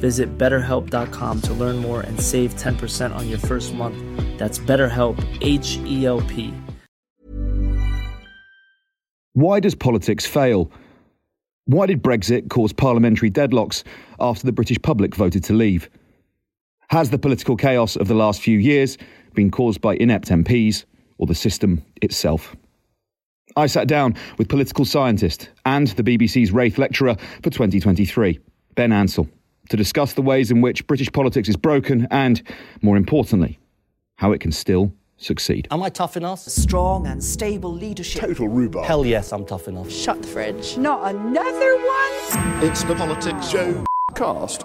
Visit betterhelp.com to learn more and save 10% on your first month. That's BetterHelp, H E L P. Why does politics fail? Why did Brexit cause parliamentary deadlocks after the British public voted to leave? Has the political chaos of the last few years been caused by inept MPs or the system itself? I sat down with political scientist and the BBC's Reith lecturer for 2023, Ben Ansell, to discuss the ways in which British politics is broken and, more importantly, how it can still succeed. Am I tough enough? Strong and stable leadership. Total rhubarb. Hell yes, I'm tough enough. Shut the fridge. Not another one? It's the Politics Show cast.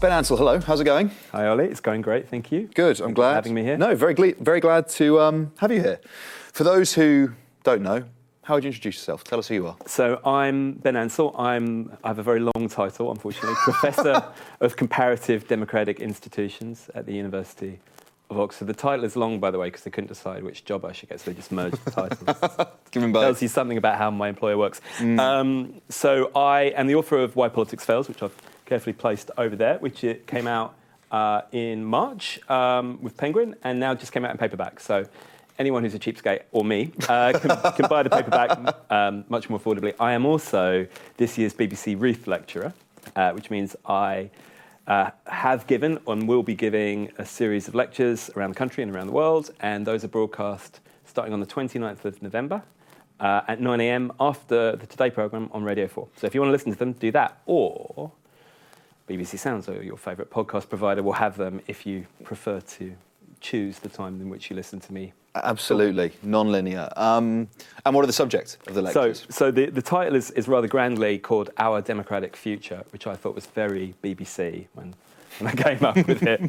Ben Ansell, hello. How's it going? Hi, Ollie. It's going great. Thank you. Good. I'm Thank glad for having me here. No, very gle- very glad to um, have you here. For those who don't know, how would you introduce yourself? Tell us who you are. So I'm Ben Ansell. I'm, I have a very long title, unfortunately. Professor of Comparative Democratic Institutions at the University of Oxford. The title is long, by the way, because they couldn't decide which job I should get, so they just merged the titles. Give both. Tells you something about how my employer works. Um, so I am the author of Why Politics Fails, which I've carefully placed over there, which it came out uh, in March um, with Penguin, and now just came out in paperback. So anyone who's a cheapskate or me uh, can, can buy the paperback um, much more affordably. I am also this year's BBC Reith lecturer, uh, which means I uh, have given and will be giving a series of lectures around the country and around the world, and those are broadcast starting on the 29th of November. Uh, at 9 a.m. after the Today programme on Radio 4. So if you want to listen to them, do that. Or BBC Sounds or your favourite podcast provider will have them if you prefer to choose the time in which you listen to me. Absolutely, non-linear. Um, and what are the subjects of the So, lectures? so the, the title is, is rather grandly called Our Democratic Future, which I thought was very BBC when, when I came up with it.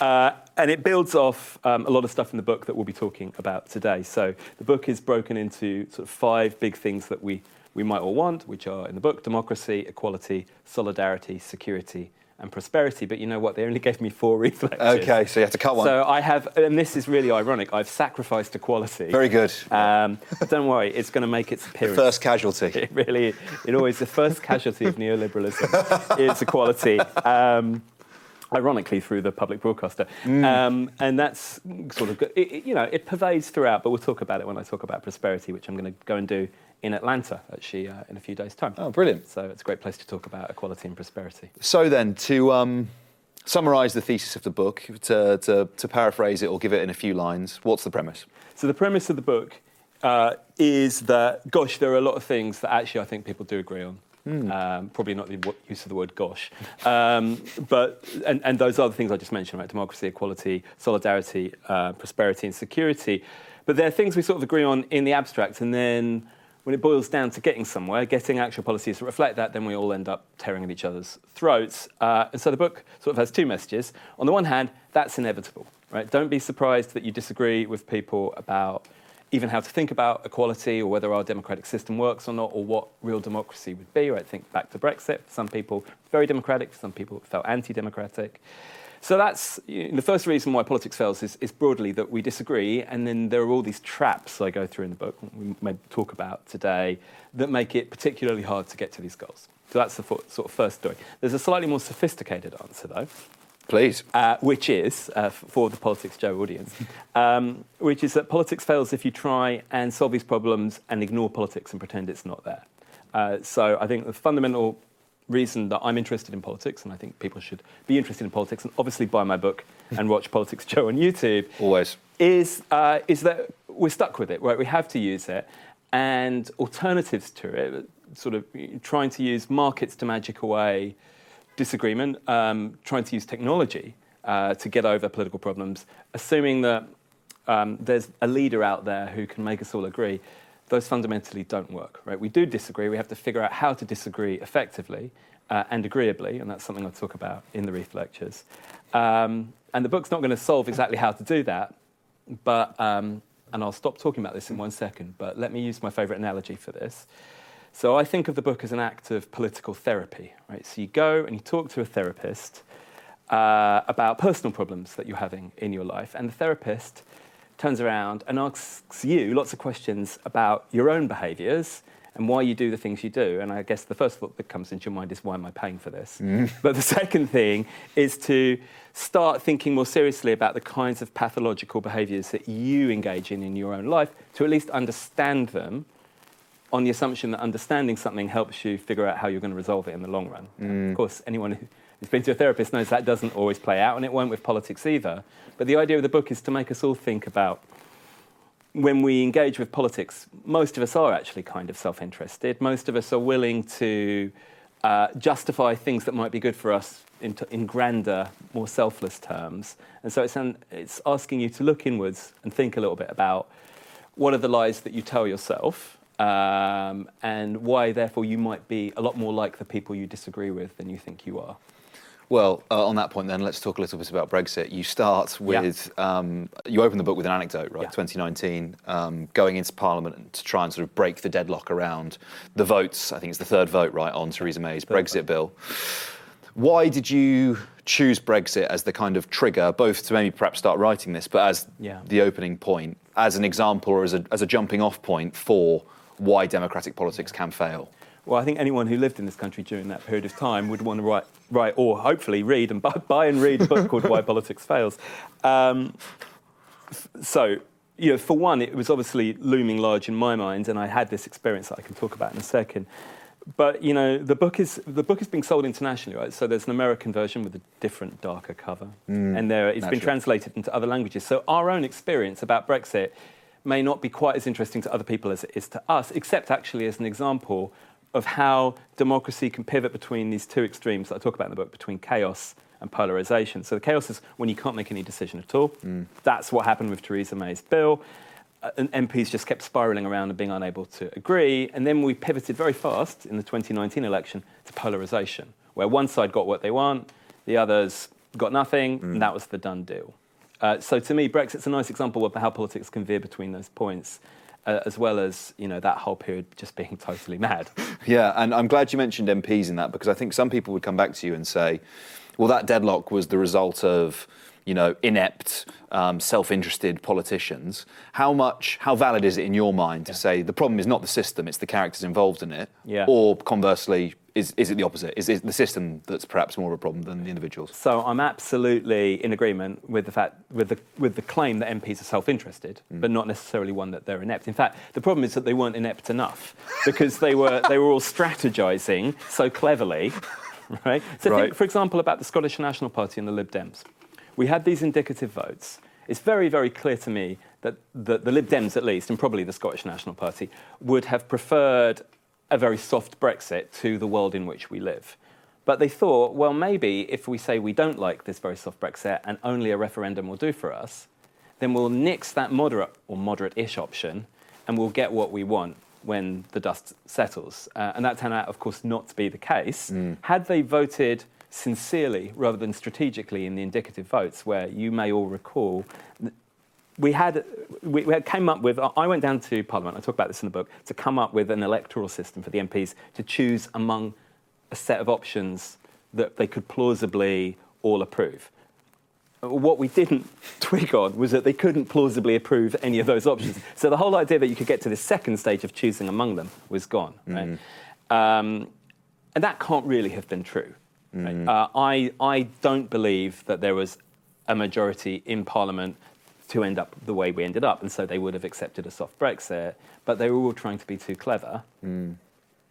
Uh, and it builds off um, a lot of stuff in the book that we'll be talking about today. So the book is broken into sort of five big things that we, we might all want, which are in the book democracy, equality, solidarity, security, and prosperity. But you know what? They only gave me four lectures. Okay, so you have to cut one. So I have, and this is really ironic, I've sacrificed equality. Very good. Um, but don't worry, it's going to make its appearance. First casualty. It really, it always, the first casualty of neoliberalism is equality. Um, ironically, through the public broadcaster. Mm. Um, and that's sort of, good. It, it- you know, it pervades throughout, but we'll talk about it when I talk about prosperity, which I'm going to go and do in Atlanta, actually, uh, in a few days' time. Oh, brilliant. So it's a great place to talk about equality and prosperity. So then, to um, summarise the thesis of the book, to, to, to paraphrase it or give it in a few lines, what's the premise? So the premise of the book uh, is that, gosh, there are a lot of things that actually I think people do agree on. Um, probably not the use of the word "gosh," um, but and, and those other things I just mentioned, right? Democracy, equality, solidarity, uh, prosperity, and security. But there are things we sort of agree on in the abstract, and then when it boils down to getting somewhere, getting actual policies that reflect that, then we all end up tearing at each other's throats. Uh, and so the book sort of has two messages. On the one hand, that's inevitable, right? Don't be surprised that you disagree with people about even how to think about equality or whether our democratic system works or not, or what real democracy would be. Right? Think back to Brexit. Some people, very democratic. Some people, felt anti-democratic. So that's you know, the first reason why politics fails is, is, broadly that we disagree, and then there are all these traps I go through in the book, we may talk about today, that make it particularly hard to get to these goals. So that's the sort of first story. There's a slightly more sophisticated answer, though. Please. Uh, which is, uh, for the Politics Joe audience, um, which is that politics fails if you try and solve these problems and ignore politics and pretend it's not there. Uh, so I think the fundamental reason that I'm interested in politics, and I think people should be interested in politics, and obviously buy my book and watch Politics Joe on YouTube. Always. Is, uh, is that we're stuck with it, right? We have to use it. And alternatives to it, sort of trying to use markets to magic away disagreement, um, trying to use technology uh, to get over political problems, assuming that um, there's a leader out there who can make us all agree, those fundamentally don't work. Right? We do disagree. We have to figure out how to disagree effectively uh, and agreeably, and that's something I'll talk about in the Reith lectures. Um, and the book's not going to solve exactly how to do that, but um, and I'll stop talking about this in one second. But let me use my favourite analogy for this. So I think of the book as an act of political therapy, right? So you go and you talk to a therapist uh, about personal problems that you're having in your life, and the therapist turns around and asks you lots of questions about your own behaviours and why you do the things you do. And I guess the first thought that comes into your mind is, why am I paying for this? Mm. But the second thing is to start thinking more seriously about the kinds of pathological behaviours that you engage in in your own life to at least understand them on the assumption that understanding something helps you figure out how you're going to resolve it in the long run. Mm. Of course, anyone who's been to a therapist knows that doesn't always play out, and it won't with politics either. But the idea of the book is to make us all think about when we engage with politics, most of us are actually kind of self interested. Most of us are willing to uh, justify things that might be good for us in, t- in grander, more selfless terms. And so it's, an, it's asking you to look inwards and think a little bit about what are the lies that you tell yourself um, and why, therefore, you might be a lot more like the people you disagree with than you think you are. Well, uh, on that point, then let's talk a little bit about Brexit. You start with yeah. um, you open the book with an anecdote, right? Yeah. 2019, um, going into Parliament to try and sort of break the deadlock around the votes. I think it's the third vote, right, on Theresa May's third Brexit vote. bill. Why did you choose Brexit as the kind of trigger, both to maybe perhaps start writing this, but as yeah. the opening point, as an example or as a, as a jumping off point for why democratic politics can fail? Well, I think anyone who lived in this country during that period of time would want to write, write or hopefully read and buy, buy and read a book called Why Politics Fails. Um, so, you know, for one, it was obviously looming large in my mind, and I had this experience that I can talk about in a second. But you know, the book is the book is being sold internationally, right? So there's an American version with a different, darker cover, mm, and there it's naturally. been translated into other languages. So our own experience about Brexit may not be quite as interesting to other people as it is to us, except actually as an example of how democracy can pivot between these two extremes that I talk about in the book, between chaos and polarization. So the chaos is when you can't make any decision at all. Mm. That's what happened with Theresa May's bill. Uh, and MPs just kept spiraling around and being unable to agree. And then we pivoted very fast in the 2019 election to polarization, where one side got what they want, the others got nothing, mm. and that was the done deal. Uh, so to me, Brexit's a nice example of how politics can veer between those points. Uh, as well as you know that whole period just being totally mad. Yeah, and I'm glad you mentioned MPs in that because I think some people would come back to you and say, "Well, that deadlock was the result of." You know, inept, um, self-interested politicians. How much, how valid is it in your mind to yeah. say the problem is not the system; it's the characters involved in it? Yeah. Or conversely, is, is it the opposite? Is it the system that's perhaps more of a problem than the individuals? So I'm absolutely in agreement with the fact with the with the claim that MPs are self-interested, mm. but not necessarily one that they're inept. In fact, the problem is that they weren't inept enough because they were they were all strategizing so cleverly, right? So right. think, for example, about the Scottish National Party and the Lib Dems. We had these indicative votes. It's very, very clear to me that the, the Lib Dems, at least, and probably the Scottish National Party, would have preferred a very soft Brexit to the world in which we live. But they thought, well, maybe if we say we don't like this very soft Brexit and only a referendum will do for us, then we'll nix that moderate or moderate ish option and we'll get what we want. when the dust settles. Uh, and that turned out, of course, not to be the case. Had they voted sincerely rather than strategically in the indicative votes, where you may all recall, we had we, we had came up with. I went down to Parliament. I talk about this in the book to come up with an electoral system for the MPs to choose among a set of options that they could plausibly all approve. What we didn't twig on was that they couldn't plausibly approve any of those options. So the whole idea that you could get to the second stage of choosing among them was gone. Right? Um, and that can't really have been true. right? Uh, I, I don't believe that there was a majority in Parliament to end up the way we ended up, and so they would have accepted a soft Brexit. But they were all trying to be too clever,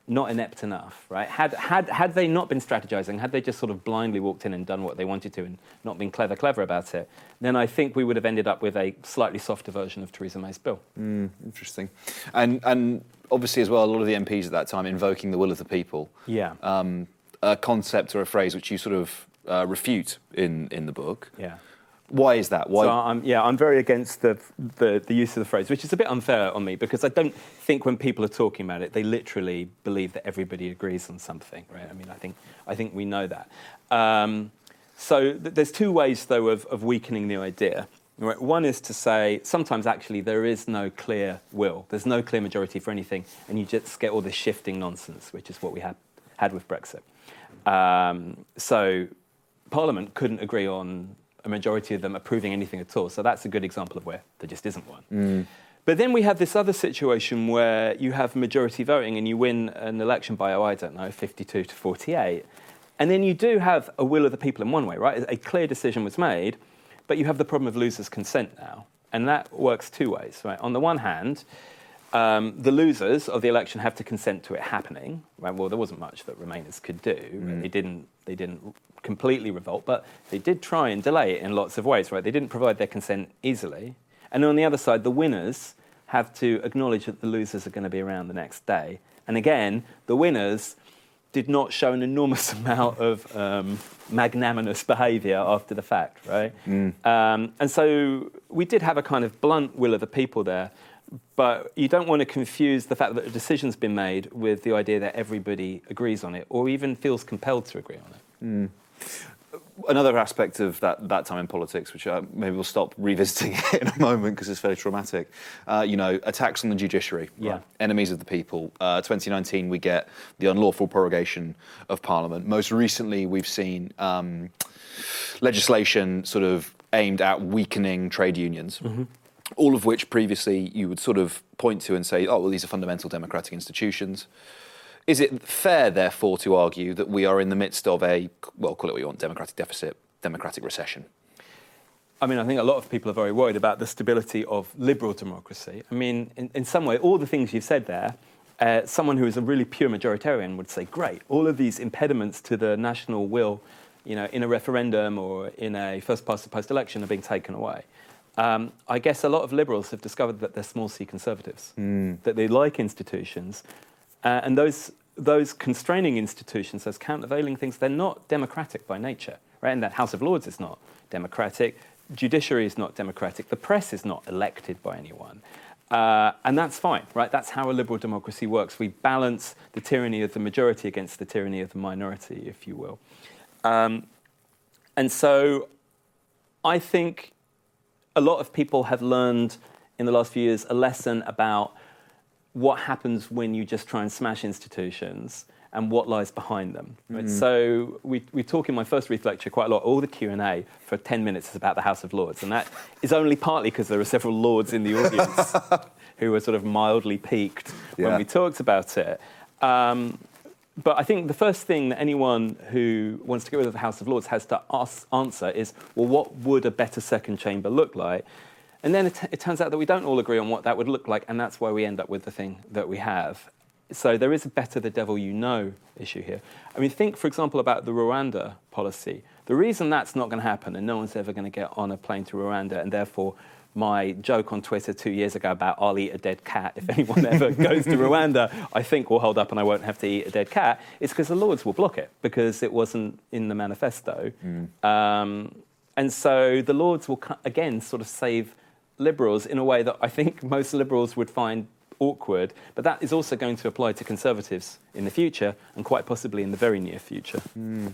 not inept enough, right? Had, had, had they not been strategizing, had they just sort of blindly walked in and done what they wanted to and not been clever, clever about it, then I think we would have ended up with a slightly softer version of Theresa May's bill. Interesting. And, and obviously, as well, a lot of the MPs at that time invoking the will of the people. Yeah. Um, a concept or a phrase which you sort of uh, refute in, in the book. Yeah. Why is that? Why? So I'm, yeah, I'm very against the, the, the use of the phrase, which is a bit unfair on me because I don't think when people are talking about it, they literally believe that everybody agrees on something, right? I mean, I think, I think we know that. Um, so th- there's two ways, though, of, of weakening the idea. Right? One is to say sometimes actually there is no clear will, there's no clear majority for anything, and you just get all this shifting nonsense, which is what we had, had with Brexit. Um, so Parliament couldn't agree on a majority of them approving anything at all. So that's a good example of where there just isn't one. Mm. But then we have this other situation where you have majority voting and you win an election by, oh, I don't know, 52 to 48. And then you do have a will of the people in one way, right? A clear decision was made, but you have the problem of losers' consent now. And that works two ways, right? On the one hand, um, the losers of the election have to consent to it happening. Right? Well, there wasn't much that Remainers could do. right? They didn't. They didn't completely revolt, but they did try and delay it in lots of ways. Right? They didn't provide their consent easily. And on the other side, the winners have to acknowledge that the losers are going to be around the next day. And again, the winners did not show an enormous amount of um, magnanimous behaviour after the fact, right? Um, and so we did have a kind of blunt will of the people there, but you don't want to confuse the fact that a decision's been made with the idea that everybody agrees on it or even feels compelled to agree on it. Another aspect of that, that time in politics, which uh, maybe we'll stop revisiting it in a moment because it's very traumatic. Uh, you know, attacks on the judiciary. Yeah. Enemies of the people. Uh, 2019, we get the unlawful prorogation of Parliament. Most recently, we've seen um, legislation sort of aimed at weakening trade unions. All of which previously you would sort of point to and say, oh, well, these are fundamental democratic institutions. Is it fair, therefore, to argue that we are in the midst of a, well, call it what you want, democratic deficit, democratic recession? I mean, I think a lot of people are very worried about the stability of liberal democracy. I mean, in, in some way, all the things you've said there, uh, someone who is a really pure majoritarian would say, great, all of these impediments to the national will, you know, in a referendum or in a first past the post election are being taken away. Um, I guess a lot of liberals have discovered that they're small c conservatives, that they like institutions, uh, and those those constraining institutions, those countervailing things, they're not democratic by nature, right? And the House of Lords is not democratic, judiciary is not democratic, the press is not elected by anyone. Uh, and that's fine, right? That's how a liberal democracy works. We balance the tyranny of the majority against the tyranny of the minority, if you will. Um, and so I think a lot of people have learned in the last few years a lesson about what happens when you just try and smash institutions and what lies behind them. right? So we, we talk in my first Reith lecture quite a lot. All the Q and A for ten minutes is about the House of Lords, and that is only partly because there are several lords in the audience who were sort of mildly piqued when we talked about it. Um, but I think the first thing that anyone who wants to get rid of the House of Lords has to ask, answer is, well, what would a better second chamber look like? And then it, it turns out that we don't all agree on what that would look like, and that's why we end up with the thing that we have. So there is a better the devil you know issue here. I mean, think, for example, about the Rwanda policy. The reason that's not going to happen, and no one's ever going to get on a plane to Rwanda, and therefore my joke on Twitter two years ago about I'll eat a dead cat if anyone ever goes to Rwanda, I think will hold up and I won't have to eat a dead cat, is because the Lords will block it because it wasn't in the manifesto. Um, and so the Lords will, again, sort of save liberals in a way that I think most liberals would find awkward. But that is also going to apply to conservatives in the future and quite possibly in the very near future. Mm.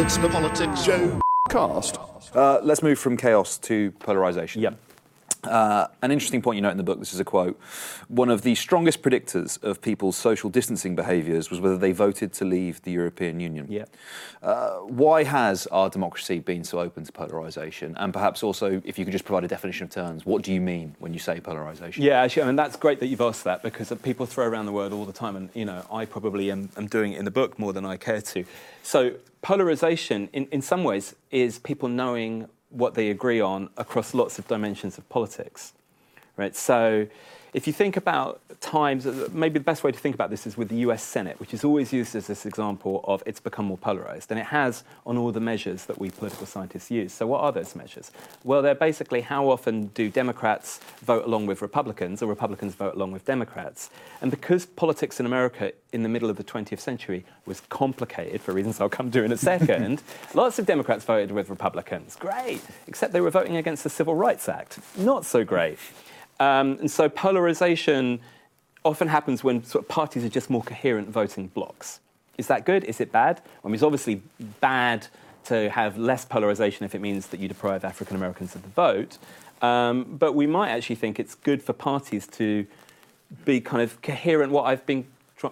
It's the Politics Show cast. Uh, let's move from chaos to polarization. Yep. Uh, an interesting point you note in the book, this is a quote. One of the strongest predictors of people's social distancing behaviours was whether they voted to leave the European Union. Yeah. Uh, why has our democracy been so open to polarisation? And perhaps also, if you could just provide a definition of terms, what do you mean when you say polarisation? Yeah, actually, I mean, that's great that you've asked that because people throw around the word all the time, and, you know, I probably am, am doing it in the book more than I care to. So, polarisation, in, in some ways, is people knowing what they agree on across lots of dimensions of politics. Right? So if you think about times, uh, maybe the best way to think about this is with the US Senate, which is always used as this example of it's become more polarized. And it has on all the measures that we political scientists use. So, what are those measures? Well, they're basically how often do Democrats vote along with Republicans or Republicans vote along with Democrats? And because politics in America in the middle of the 20th century was complicated for reasons I'll come to in a second, lots of Democrats voted with Republicans. Great. Except they were voting against the Civil Rights Act. Not so great. Um, and so polarization often happens when sort of parties are just more coherent voting blocks. Is that good? Is it bad? I mean, it's obviously bad to have less polarization if it means that you deprive African Americans of the vote. Um, but we might actually think it's good for parties to be kind of coherent. What I've been,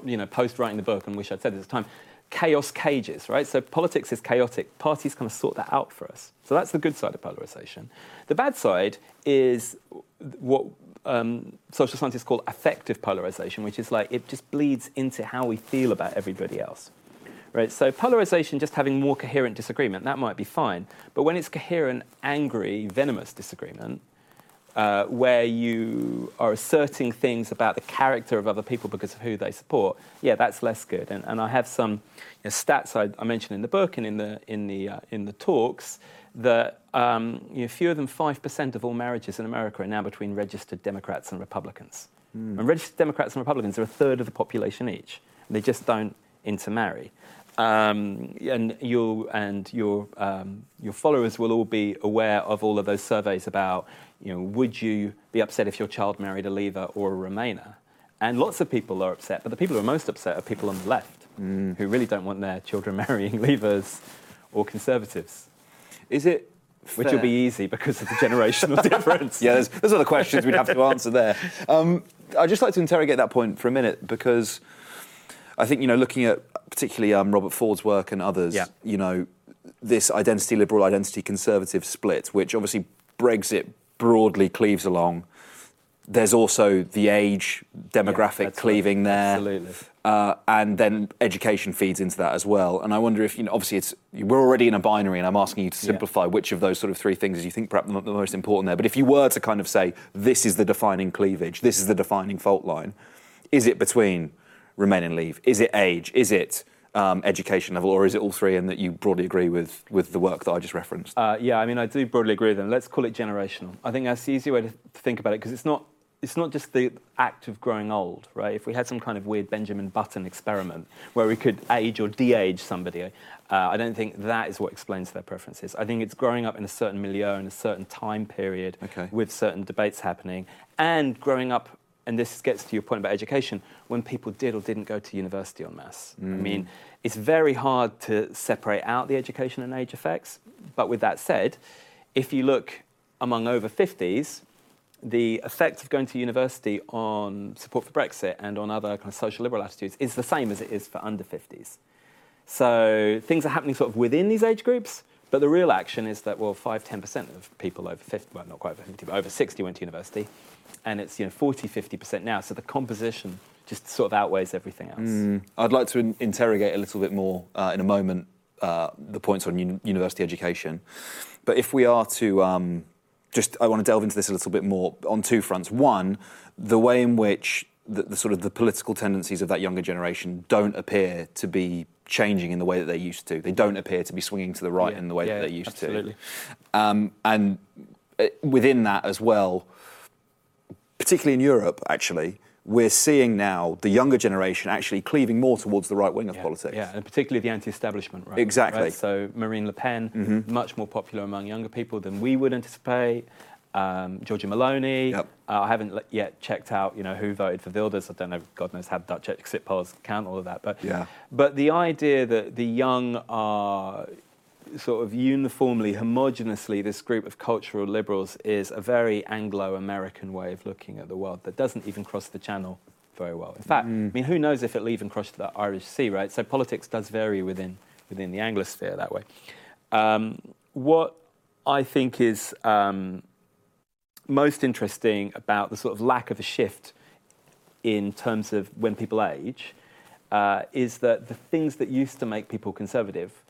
you know, post writing the book and wish I'd said this at the time, chaos cages, right? So politics is chaotic. Parties kind of sort that out for us. So that's the good side of polarization. The bad side is what um, social scientists call affective polarization, which is like it just bleeds into how we feel about everybody else. Right? So polarization, just having more coherent disagreement, that might be fine. But when it's coherent, angry, venomous disagreement, uh, where you are asserting things about the character of other people because of who they support, yeah, that's less good. And, and I have some you know, stats I, I, mentioned in the book and in the, in the, uh, in the talks that um, you know, fewer than 5% of all marriages in America are now between registered Democrats and Republicans. Mm. And registered Democrats and Republicans are a third of the population each. They just don't intermarry. Um, and you and your um, your followers will all be aware of all of those surveys about you know would you be upset if your child married a leaver or a Remainer? And lots of people are upset, but the people who are most upset are people on the left mm. who really don't want their children marrying leavers or conservatives. Is it Which will be easy because of the generational difference. yeah, there's, there's other questions we'd have to answer there. Um, I'd just like to interrogate that point for a minute because I think, you know, looking at particularly um, Robert Ford's work and others, yeah. you know, this identity liberal, identity conservative split, which obviously Brexit broadly cleaves along. There's also the age demographic yeah, cleaving right. there. Absolutely. Uh, and then education feeds into that as well. And I wonder if, you know, obviously it's, we're already in a binary, and I'm asking you to simplify yeah. which of those sort of three things do you think perhaps the most important there. But if you were to kind of say, this is the defining cleavage, this is the defining fault line, is it between remain and leave? Is it age? Is it um, education level, or is it all three? And that you broadly agree with with the work that I just referenced? Uh, yeah, I mean, I do broadly agree with them. Let's call it generational. I think that's the easy way to think about it because it's not it's not just the act of growing old, right? If we had some kind of weird Benjamin Button experiment where we could age or de-age somebody, uh, I don't think that is what explains their preferences. I think it's growing up in a certain milieu in a certain time period okay. with certain debates happening, and growing up and this gets to your point about education, when people did or didn't go to university en masse. I mean, it's very hard to separate out the education and age effects. But with that said, if you look among over 50s, the effect of going to university on support for Brexit and on other kind of social liberal attitudes is the same as it is for under 50s. So things are happening sort of within these age groups, but the real action is that, well, 5 10% of people over 50, well, not quite over 50, but over 60 went to university, and it's you know 40 50% now. So the composition just sort of outweighs everything else. Mm. I'd like to in- interrogate a little bit more uh, in a moment uh, the points on un- university education. But if we are to um, just, I want to delve into this a little bit more on two fronts. One, the way in which the, the sort of the political tendencies of that younger generation don't appear to be changing in the way that they used to. They don't appear to be swinging to the right Yeah, in the way yeah, that they used absolutely. to. Um, and uh, within that as well, particularly in Europe, actually, we're seeing now the younger generation actually cleaving more towards the right wing of politics. Yeah, and particularly the anti-establishment right. Exactly. right? So Marine Le Pen, much more popular among younger people than we would anticipate. Um, Giorgia Meloni. Yep. Uh, I haven't yet checked out, you know, who voted for Wilders. I don't know. God knows how Dutch exit polls count all of that. But Yeah. But the idea that the young are sort of uniformly, homogeneously, this group of cultural liberals is a very Anglo-American way of looking at the world that doesn't even cross the channel very well. In fact, I mean, who knows if it'll even cross the Irish Sea, right? So politics does vary within within the Anglosphere that way. Um, what I think is um, most interesting about the sort of lack of a shift in terms of when people age uh, is that the things that used to make people conservative,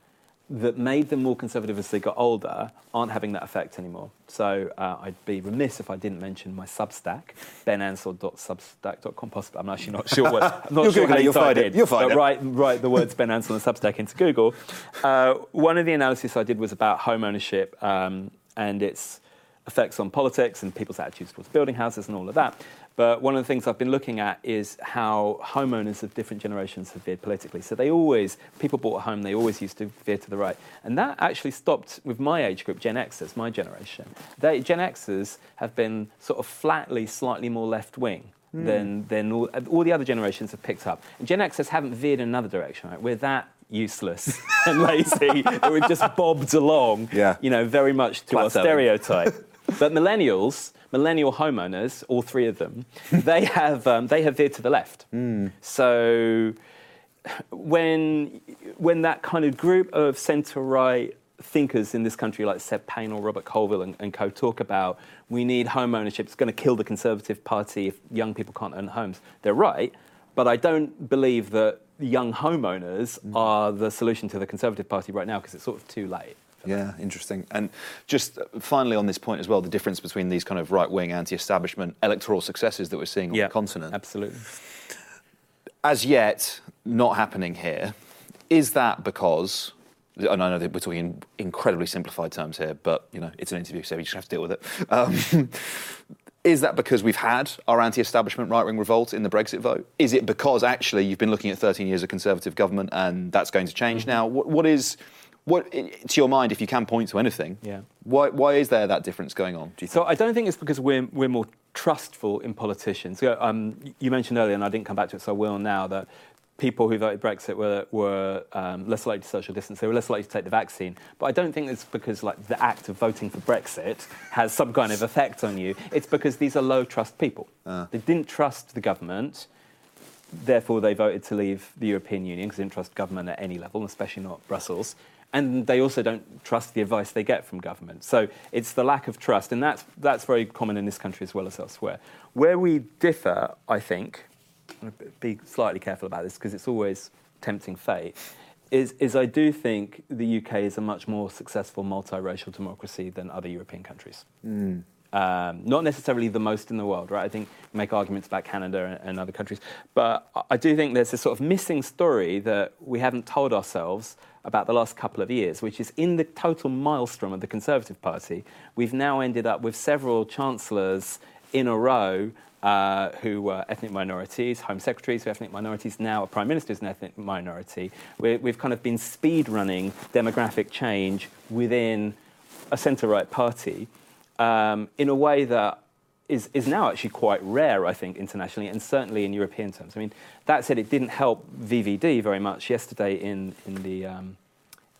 that made them more conservative as they got older, aren't having that effect anymore. So uh, I'd be remiss if I didn't mention my Substack, benansell.substack.com. Possibly, I'm actually not sure what. I'm not You'll sure Google how it, you you'll find it, you'll find but it. Write, write the words Ben Ansell and Substack into Google. Uh, one of the analyses I did was about home ownership um, and its effects on politics and people's attitudes towards building houses and all of that. But one of the things I've been looking at is how homeowners of different generations have veered politically. So they always, people bought a home, they always used to veer to the right. And that actually stopped with my age group, Gen Xers, my generation. They, Gen Xers have been sort of flatly slightly more left wing. Hmm. Than, than all, all the other generations have picked up. And Gen Xers haven't veered in another direction, right? We're that useless and lazy that we've just bobbed along, Yeah. you know, very much to our stereotype. But millennials, millennial homeowners, all three of them, they have um, they have veered to the left. So when when that kind of group of centre right thinkers in this country like Seb Payne or Robert Colville and, and co talk about we need home ownership, it's going to kill the Conservative Party if young people can't own homes. They're right, but I don't believe that young homeowners are the solution to the Conservative Party right now because it's sort of too late. Yeah, interesting. And just finally on this point as well, the difference between these kind of right wing, anti establishment electoral successes that we're seeing on the continent. Absolutely. As yet, not happening here. Is that because, and I know that we're talking in incredibly simplified terms here, but you know, it's an interview, so we just have to deal with it. Um, is that because we've had our anti establishment right wing revolt in the Brexit vote? Is it because actually you've been looking at 13 years of Conservative government and that's going to change Mm-hmm. now? What, what is, what, to your mind, if you can point to anything, Yeah. why, why is there that difference going on? Do you think? So I don't think it's because we're, we're more trustful in politicians. So, um, you mentioned earlier, and I didn't come back to it, so I will now, that people who voted Brexit were, were um, less likely to social distance. They were less likely to take the vaccine. But I don't think it's because like the act of voting for Brexit has some kind of effect on you. It's because these are low trust people. They didn't trust the government. Therefore, they voted to leave the European Union because they didn't trust government at any level, especially not Brussels. And they also don't trust the advice they get from government. So it's the lack of trust, and that's, that's very common in this country as well as elsewhere. Where we differ, I think, be slightly careful about this because it's always tempting fate, is, is I do think the UK is a much more successful multiracial democracy than other European countries. Mm. Um, not necessarily the most in the world, right? I think make arguments about Canada and, and other countries, but I- do think there's this sort of missing story that we haven't told ourselves about the last couple of years, which is in the total maelstrom of the Conservative Party, we've now ended up with several chancellors in a row uh, who were ethnic minorities, home secretaries who ethnic minorities, now a prime minister is an ethnic minority. we we've kind of been speed running demographic change within a centre right party um, in a way that is, is now actually quite rare, I think, internationally, and certainly in European terms. I mean, that said, it didn't help VVD very much yesterday in, in, the, um,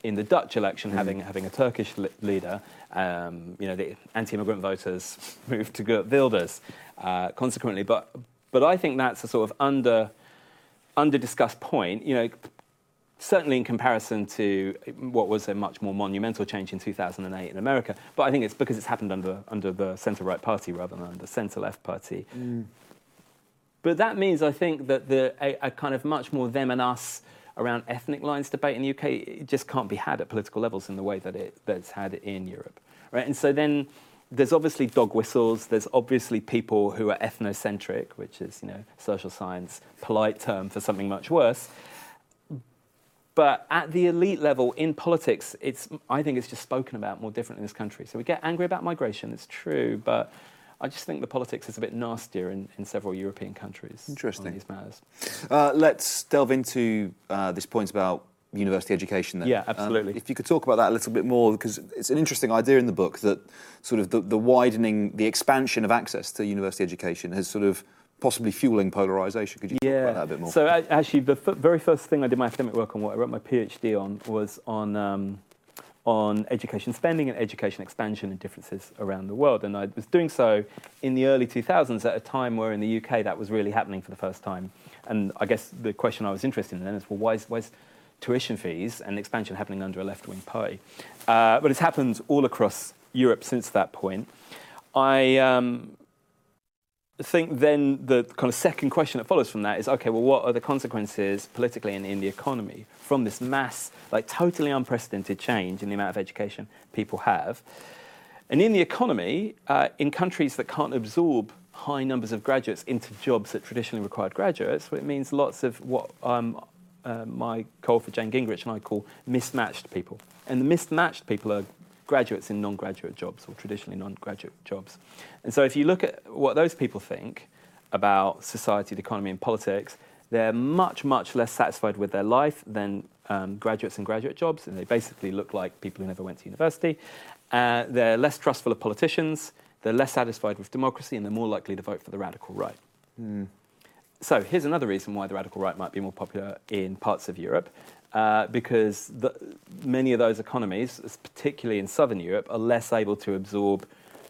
in the Dutch election, mm. having, having a Turkish leader. Um, you know, the anti-immigrant voters moved to Geert Wilders, uh, consequently. But, but I think that's a sort of under, under discussed point. You know, certainly in comparison to what was a much more monumental change in 2008 in America. But I think it's because it's happened under, under the centre right party rather than under the centre left party. Mm. But that means, I think, that the, a, a, kind of much more them and us around ethnic lines debate in the UK it just can't be had at political levels in the way that, it, that it's had in Europe. Right? And so then there's obviously dog whistles, there's obviously people who are ethnocentric, which is, you know, social science, polite term for something much worse. But at the elite level in politics, it's, I think it's just spoken about more differently in this country. So we get angry about migration, it's true, but I just think the politics is a bit nastier in, in several European countries. Interesting. On these matters. Uh, let's delve into uh, this point about university education then. Yeah, absolutely. Um, if you could talk about that a little bit more, because it's an interesting idea in the book that sort of the, the widening, the expansion of access to university education has sort of possibly fueling polarization. Could you talk about that a bit more? So actually, the f- very first thing I did my academic work on, what I wrote my PhD on, was on um, on education spending and education expansion and differences around the world. And I was doing so in the early 2000s at a time where in the UK that was really happening for the first time. And I guess the question I was interested in then is, well, why is, why is tuition fees and expansion happening under a left-wing party? Uh, but it's happened all across Europe since that point. I um, think then the kind of second question that follows from that is okay, well, what are the consequences politically and in the economy from this mass, like totally unprecedented change in the amount of education people have? And in the economy, uh, in countries that can't absorb high numbers of graduates into jobs that traditionally required graduates, well, it means lots of what um, uh, my co-author Jane Gingrich and I call mismatched people. And the mismatched people are graduates in non graduate jobs or traditionally non graduate jobs. And so if you look at what those people think about society, the economy, and politics, they're much, much less satisfied with their life than um, graduates in graduate jobs, and they basically look like people who never went to university. Uh, they're less trustful of politicians, they're less satisfied with democracy, and they're more likely to vote for the radical right. Mm. So here's another reason why the radical right might be more popular in parts of Europe uh, because the, many of those economies, particularly in southern Europe, are less able to absorb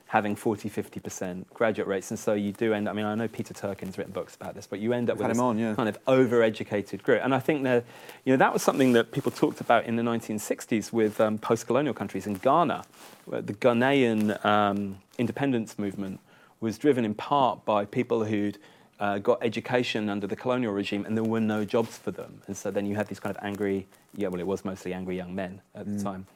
having 40, 50% graduate rates. And so you do end up, I mean, I know Peter Turchin's written books about this, but you end up with this on, yeah. kind of over-educated group. And I think that, you know, that was something that people talked about in the 1960s with um, post-colonial countries in Ghana. The Ghanaian um, independence movement was driven in part by people who'd uh, got education under the colonial regime and there were no jobs for them. And so then you had these kind of angry, yeah, well, it was mostly angry young men at mm. the time.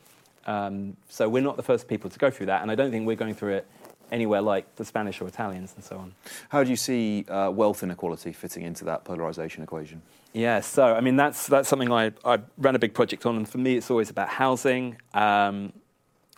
Um, so we're not the first people to go through that, and I don't think we're going through it anywhere like the Spanish or Italians and so on. How do you see uh, wealth inequality fitting into that polarisation equation? Yeah, so I mean that's that's something I, I ran a big project on, and for me it's always about housing. Um,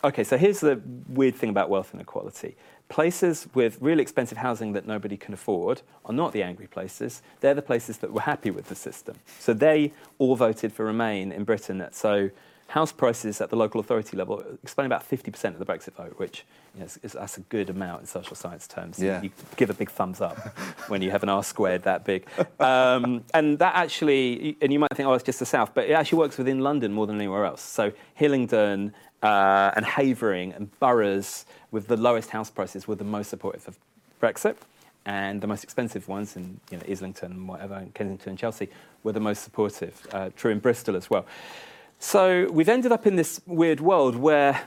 okay, so here's the weird thing about wealth inequality. Places with really expensive housing that nobody can afford are not the angry places. They're the places that were happy with the system. So they all voted for Remain in Britain. So house prices at the local authority level explain about 50% of the Brexit vote, which you know, is, is, that's a good amount in social science terms. Yeah. You, give a big thumbs up when you have an R squared that big. Um, and that actually, and you might think, oh, it's just the south, but it actually works within London more than anywhere else. So Hillingdon uh, and Havering and boroughs with the lowest house prices were the most supportive of Brexit, and the most expensive ones in you know, Islington, whatever, and Kensington and Chelsea were the most supportive. Uh, true in Bristol as well. So we've ended up in this weird world where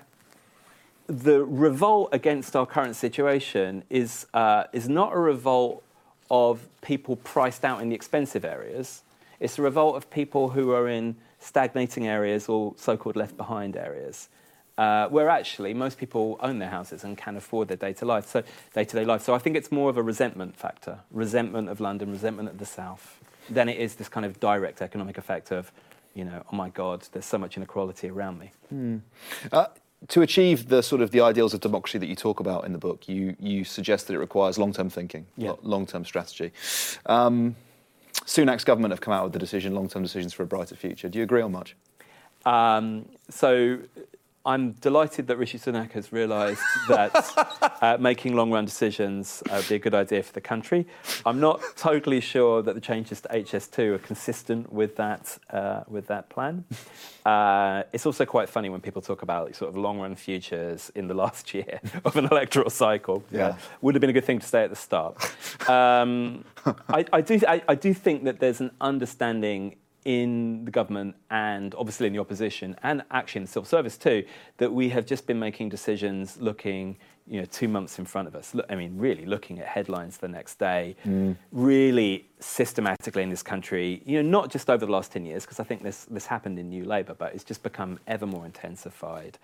the revolt against our current situation is, uh, is not a revolt of people priced out in the expensive areas. It's a revolt of people who are in stagnating areas or so called left behind areas uh, where actually most people own their houses and can afford their day-to-day life. So day-to-day life. So I think it's more of a resentment factor, resentment of London, resentment of the south, than it is this kind of direct economic effect of, you know, oh my God, there's so much inequality around me. Hmm. Uh, to achieve the sort of the ideals of democracy that you talk about in the book, you you suggest that it requires long-term thinking, yeah. long-term strategy. Um, Sunak's government have come out with the decision, long-term decisions for a brighter future. Do you agree on much? Um, so I'm delighted that Rishi Sunak has realised that uh, making long run decisions uh, would be a good idea for the country. I'm not totally sure that the changes to HS2 are consistent with that, uh, with that plan. Uh, it's also quite funny when people talk about sort of long run futures in the last year of an electoral cycle. Yeah. would have been a good thing to say at the start. Um, I, I, do, I, I do think that there's an understanding in the government and obviously in the opposition and actually in the civil service too that we have just been making decisions looking you know two months in front of us. I mean really looking at headlines the next day mm. really systematically in this country you know not just over the last 10 years because i think this this happened in new labour but it's just become ever more intensified.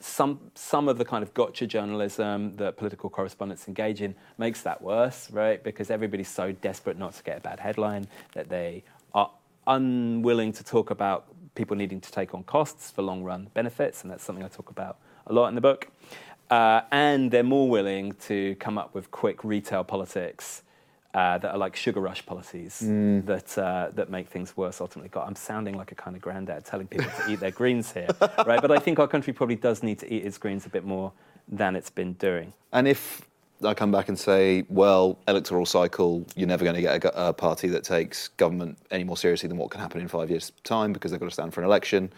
Some some of the kind of gotcha journalism that political correspondents engage in makes that worse, right? Because everybody's so desperate not to get a bad headline that they unwilling to talk about people needing to take on costs for long run benefits, and that's something I talk about a lot in the book. Uh, and they're more willing to come up with quick retail politics uh, that are like sugar rush policies that uh, that make things worse ultimately. God, I'm sounding like a kind of granddad telling people to eat their greens here, right? But I think our country probably does need to eat its greens a bit more than it's been doing. And if I come back and say, well, electoral cycle, you're never going to get a, a party that takes government any more seriously than what can happen in five years' time because they've got to stand for an election.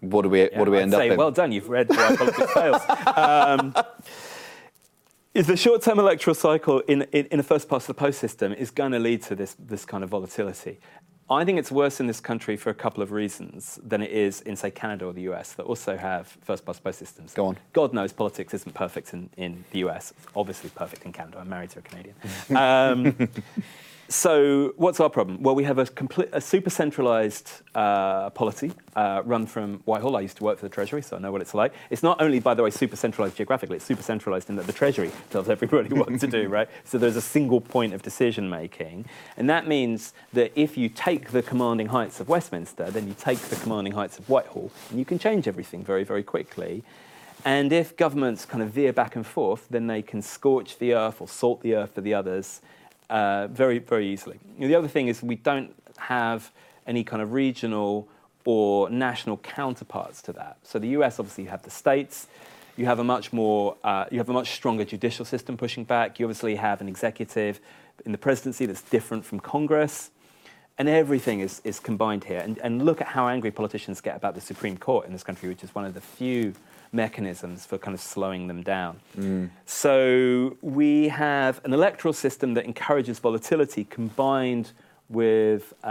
What do we? Yeah, what do we I'd end say, up in? Well done, you've read Why Politics Fails. Um, is the short-term electoral cycle in, in, in the first past the post system is going to lead to this, this kind of volatility. I think it's worse in this country for a couple of reasons than it is in, say, Canada or the US that also have first past post systems. Go on. God knows politics isn't perfect in, in the US. It's Obviously perfect in Canada. I'm married to a Canadian. Um, so what's our problem? Well, we have a, a super centralised uh, polity uh, run from Whitehall. I used to work for the Treasury, so I know what it's like. It's not only, by the way, super centralised geographically, it's super centralised in that the Treasury tells everybody what to do, right? So there's a single point of decision making. And that means that if you take the commanding heights of Westminster, then you take the commanding heights of Whitehall, and you can change everything very, very quickly. And if governments kind of veer back and forth, then they can scorch the earth or salt the earth for the others uh, very, very easily. The other thing is we don't have any kind of regional or national counterparts to that. So the US, obviously, you have the states. You have a much more, uh, you have a much stronger judicial system pushing back. You obviously have an executive in the presidency that's different from Congress. And everything is, is combined here. And, and look at how angry politicians get about the Supreme Court in this country, which is one of the few mechanisms for kind of slowing them down. So we have an electoral system that encourages volatility combined with uh,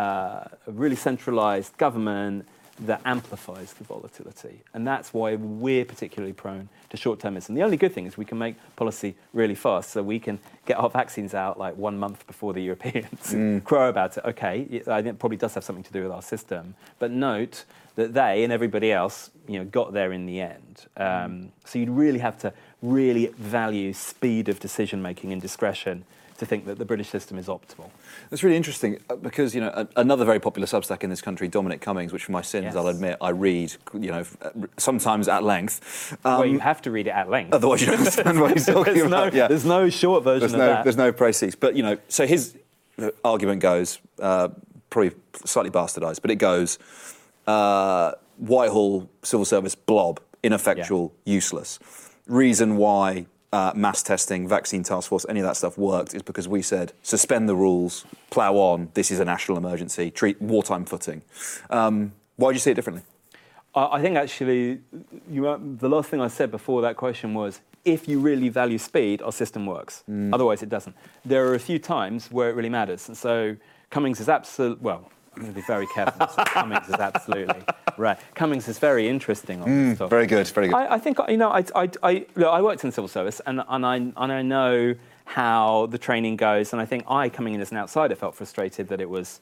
a really centralized government that amplifies the volatility. And that's why we're particularly prone to short termism. The only good thing is we can make policy really fast. So we can get our vaccines out like one month before the Europeans, crow about it. Okay, it- I think it probably does have something to do with our system. But note that they and everybody else you know, got there in the end. Um, so you'd really have to really value speed of decision making and discretion to think that the British system is optimal. That's really interesting uh, because you know a- another very popular Substack in this country, Dominic Cummings, which for my sins Yes. I'll admit I read, you know, uh, sometimes at length. Um, well, you have to read it at length. Otherwise, you don't understand what he's talking there's about. No, yeah. There's no short version there's of no, that. There's no proceeds. But, you know, so his uh, argument goes, uh, probably slightly bastardised, but it goes uh, Whitehall civil service blob, ineffectual, useless. Reason why uh, mass testing, vaccine task force, any of that stuff worked is because we said suspend the rules, plough on, this is a national emergency, treat wartime footing. Um, why do you see it differently? I I think actually, you, uh, the last thing I said before that question was if you really value speed, our system works. Otherwise, it doesn't. There are a few times where it really matters. And so Cummings is absolutely, well, I'm going to be very careful. Cummings is absolutely right. Cummings is very interesting on this topic. Very good, very good. I, I think you know. I, I, I, look, I worked in the civil service, and, and I and I know how the training goes. And I think I, coming in as an outsider, felt frustrated that it was.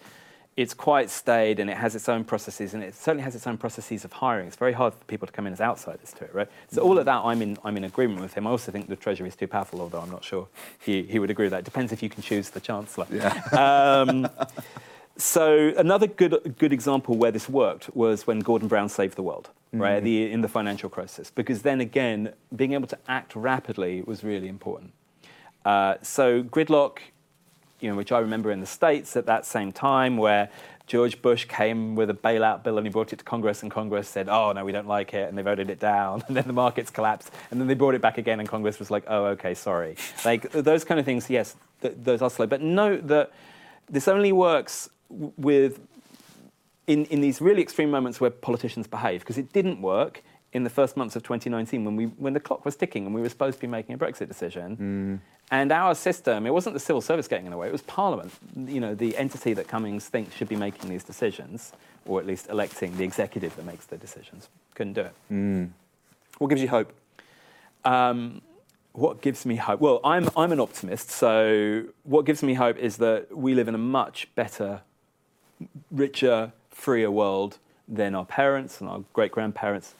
It's quite staid and it has its own processes, and it certainly has its own processes of hiring. It's very hard for people to come in as outsiders to it, right? So all of that, I'm in, I'm in agreement with him. I also think the Treasury is too powerful, although I'm not sure he, he would agree with that. It depends if you can choose the Chancellor. Um, so another good good example where this worked was when Gordon Brown saved the world, right? The, in the financial crisis, because then again, being able to act rapidly was really important. Uh, so gridlock, you know, which I remember in the states at that same time, where George Bush came with a bailout bill and he brought it to Congress, and Congress said, "Oh no, we don't like it," and they voted it down. And then the markets collapsed, and then they brought it back again, and Congress was like, "Oh, okay, sorry." Like those kind of things, yes, th- those are slow. But note that this only works with in, in these really extreme moments where politicians behave, because it didn't work in the first months of 2019 when, we, when the clock was ticking and we were supposed to be making a Brexit decision. Mm. And our system, it wasn't the civil service getting in the way, it was Parliament, you know, the entity that Cummings thinks should be making these decisions, or at least electing the executive that makes the decisions. Couldn't do it. Mm. What gives you hope? Um, what gives me hope? Well, I'm, I'm an optimist, so what gives me hope is that we live in a much better, richer, freer world than our parents and our great grandparents.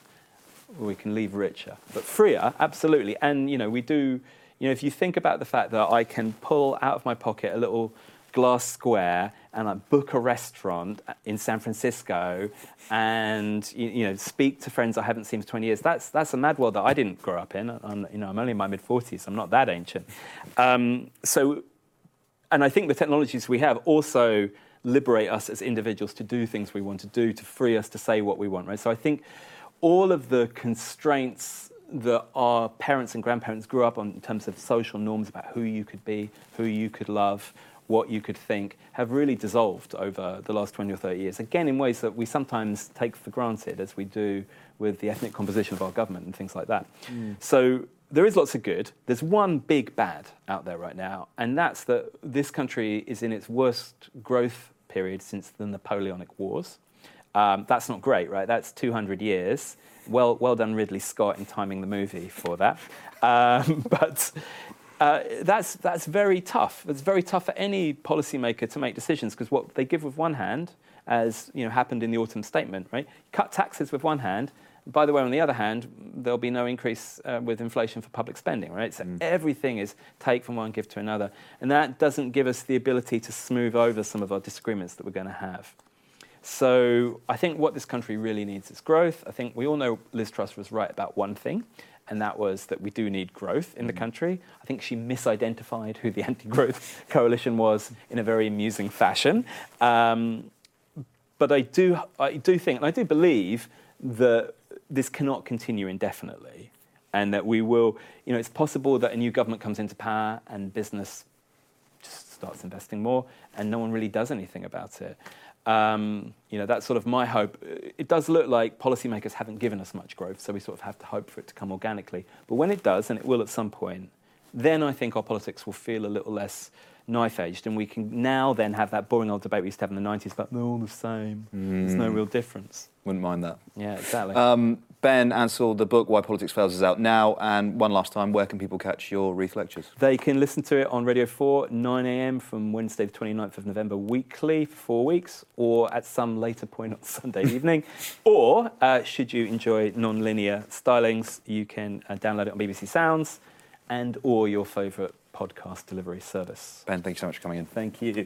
We can leave richer, but freer, absolutely. And you know, we do. You know, if you think about the fact that I can pull out of my pocket a little glass square and book a restaurant in San Francisco and you, you, know speak to friends I haven't seen for 20 years. That's that's a mad world that I didn't grow up in. I'm, you know, I'm only in my mid 40s. I'm not that ancient. Um, so, and I think the technologies we have also liberate us as individuals to do things we want to do, to free us to say what we want. Right. So I think all of the constraints that our parents and grandparents grew up on in terms of social norms about who you could be, who you could love, what you could think, have really dissolved over the last 20 or 30 years. Again, in ways that we sometimes take for granted, as we do with the ethnic composition of our government and things like that. Mm. So there is lots of good. There's one big bad out there right now, and that's that this country is in its worst growth period since the Napoleonic Wars. Um, that's not great, right? That's 200 years. Well, well done, Ridley Scott, in timing the movie for that. Um, but uh, that's, that's very tough. It's very tough for any policymaker to make decisions because what they give with one hand, as you know, happened in the autumn statement, right? Cut taxes with one hand. By the way, on the other hand, there'll be no increase uh, with inflation for public spending, right? So mm. everything is take from one, give to another. And that doesn't give us the ability to smooth over some of our disagreements that we're going to have. So I think what this country really needs is growth. I think we all know Liz Truss was right about one thing, and that was that we do need growth in the mm. country. I think she misidentified who the anti growth coalition was in a very amusing fashion. Um, but I do, I do think, and I do believe that this cannot continue indefinitely, and that we will, you know, it's possible that a new government comes into power and business just starts investing more, and no one really does anything about it. Um, you know, that's sort of my hope. It does look like policymakers haven't given us much growth, so we sort of have to hope for it to come organically. But when it does, and it will at some point, then I think our politics will feel a little less knife edged, and we can now then have that boring old debate we used to have in the 90s about they're all the same. Mm. There's no mm. real difference. Wouldn't mind that. Yeah, exactly. Um, ben Ansell, the book Why Politics Fails is out now. And one last time, where can people catch your Reith lectures? They can listen to it on Radio 4, 9 a.m. from Wednesday, the 29th of November, weekly for four weeks, or at some later point on Sunday evening. Or, uh, should you enjoy non linear stylings, you can uh, download it on BBC Sounds and or your favourite podcast delivery service. Ben, thank you so much for coming in. Thank you.